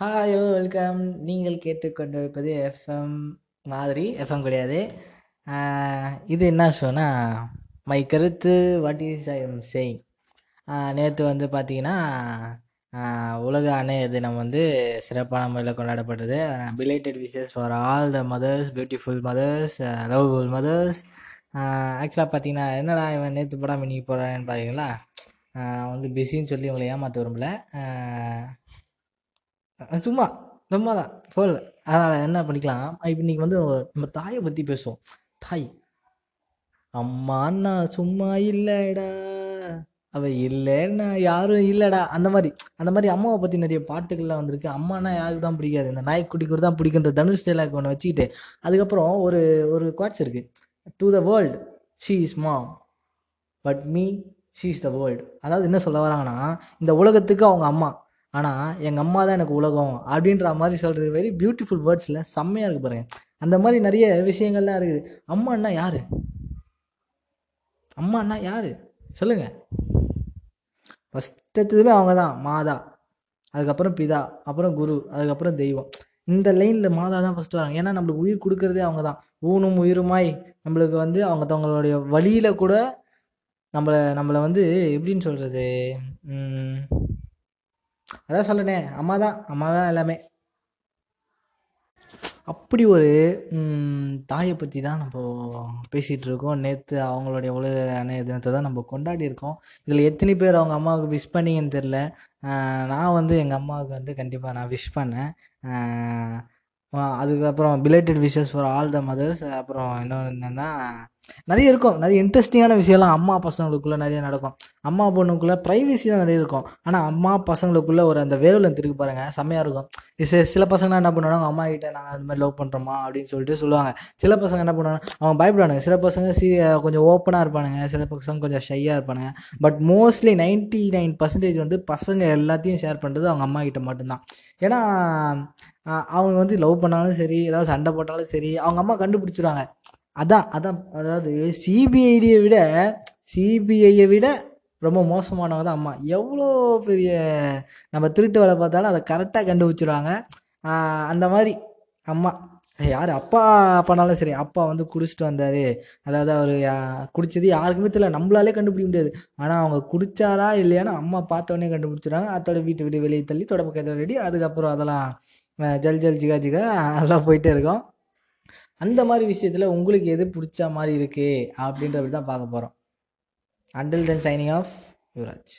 Hi hello welcome நீங்கள் கேட்டுக்கொண்டிருப்பது FM மாதிரி எஃப்எம் கிடையாது. இது என்ன ஷோனா மை கருத்து what is I am saying நேற்று வந்து பார்த்தீங்கன்னா உலக அணைய தினம் வந்து சிறப்பான முறையில் கொண்டாடப்பட்டது. Belated wishes for all the mothers beautiful mothers loveful mothers ஆக்சுவலாக பார்த்தீங்கன்னா என்னடா இவன் நேற்று போடாமல் இன்னைக்கு போகிறான்னு பார்த்தீங்களா நான் வந்து பிஸின்னு சொல்லி உங்களை ஏமாற்ற விரும்பல. சும்மா சும்மா தான் போகல. அதனால் என்ன பண்ணிக்கலாம்? இப்போ இன்னைக்கு வந்து நம்ம தாயை பற்றி பேசுவோம். தாய் அம்மான்னா சும்மா இல்லைடா. அவள் இல்லைன்னா யாரும் இல்லைடா. அந்த மாதிரி அந்த மாதிரி அம்மாவை பற்றி நிறைய பாட்டுகள்லாம் வந்திருக்கு. அம்மானா யாருக்கு தான் பிடிக்காது. இந்த நாய்க்குட்டி கூட தான் பிடிக்குன்ற தனுஷ் டைலாக் ஒன்று வச்சுக்கிட்டு அதுக்கப்புறம் ஒரு ஒரு குவாட்ஸ் இருக்குது to the world she is mom but me she is the world அதாவது என்ன சொல்ல வராங்கன்னா இந்த உலகத்துக்கு அவங்க அம்மா. ஆனால் எங்கள் அம்மா தான் எனக்கு உலகம் அப்படின்ற மாதிரி சொல்கிறது வெரி பியூட்டிஃபுல் வேர்ட்ஸில் செம்மையாக இருக்குது பாருங்க. அந்த மாதிரி நிறைய விஷயங்கள்லாம் இருக்குது. அம்மான்னா யார்? அம்மான்னா யார்? சொல்லுங்கள் ஃபஸ்ட்டுமே அவங்க தான். மாதா. அதுக்கப்புறம் பிதா. அப்புறம் குரு. அதுக்கப்புறம் தெய்வம். இந்த லைனில் மாதா தான் ஃபஸ்ட்டு வராங்க. ஏன்னா நம்மளுக்கு உயிர் கொடுக்கறதே அவங்க தான். ஊனும் உயிருமாய் நம்மளுக்கு வந்து அவங்க தங்களுடைய வழியில் கூட நம்மளை நம்மளை வந்து எப்படின்னு சொல்கிறது அதான் சொல்லணே அம்மா தான் அம்மா தான் எல்லாமே. அப்படி ஒரு தாயை பற்றி தான் நம்ம பேசிகிட்டு இருக்கோம். நேற்று அவங்களுடைய உலக அணைய தினத்தை தான் நம்ம கொண்டாடி இருக்கோம். இதில் எத்தனை பேர் அவங்க அம்மாவுக்கு விஷ் பண்ணீங்கன்னு தெரில நான் வந்து எங்கள் அம்மாவுக்கு வந்து கண்டிப்பாக நான் விஷ் பண்ணேன். அதுக்கப்புறம் belated wishes for all the mothers அப்புறம் இன்னொன்று என்னென்னா நிறைய இருக்கும். நிறைய இன்ட்ரெஸ்டிங்கான விஷயம்லாம் அம்மா பசங்களுக்குள்ளே நிறைய நடக்கும். அம்மா பொண்ணுக்குள்ளே ப்ரைவசி தான் நிறைய இருக்கும். ஆனால் அம்மா பசங்களுக்குள்ளே ஒரு அந்த வேவ்ல இருக்கு பாருங்கள் செம்மையாக இருக்கும். இது சில பசங்களாம் என்ன பண்ணுவாங்க அம்மா கிட்ட நாங்கள் அந்த மாதிரி லவ் பண்ணுறோமா அப்படின்னு சொல்லிட்டு சொல்லுவாங்க. சில பசங்க என்ன பண்ணுவாங்க அவங்க பயப்படுவானுங்க. சில பசங்க சி கொஞ்சம் ஓப்பனாக இருப்பானுங்க. சில பசங்க கொஞ்சம் ஷையாக இருப்பானுங்க. But mostly ninety nine percentage வந்து பசங்க எல்லாத்தையும் ஷேர் பண்ணுறது அவங்க அம்மா கிட்ட மட்டும்தான். ஏன்னா அவங்க வந்து லவ் பண்ணாலும் சரி ஏதாவது சண்டை போட்டாலும் சரி அவங்க அம்மா கண்டுபிடிச்சிருவாங்க. அதான் அதான் அதாவது சிபிஐடியை விட சிபிஐயை விட ரொம்ப மோசமானவங்க தான் அம்மா. எவ்வளோ பெரிய நம்ம திருட்டு வேலை பார்த்தாலும் அதை கரெக்டாக கண்டுபிடிச்சிருவாங்க. அந்த மாதிரி அம்மா. யார் அப்பா பண்ணாலும் சரி அப்பா வந்து குடிச்சிட்டு வந்தார். அதாவது அவர் குடித்தது யாருக்குமே தெரியல. நம்மளாலே கண்டுபிடிக்க முடியாது. ஆனால் அவங்க குடித்தாரா இல்லையான்னு அம்மா பார்த்தோன்னே கண்டுபிடிச்சிடுறாங்க அதோட வீட்டை விட்டு வெளியே தள்ளி தொடப்பக்கத்தை ரெடி. அதுக்கப்புறம் அதெல்லாம் ஜல் ஜல் ஜிகா ஜிகா அதெல்லாம் போயிட்டே இருக்கும். அந்த மாதிரி விஷயத்தில் உங்களுக்கு எது பிடிச்ச மாதிரி இருக்குது அப்படின்றத தான் பார்க்க போகிறோம் until then signing off Yuvraj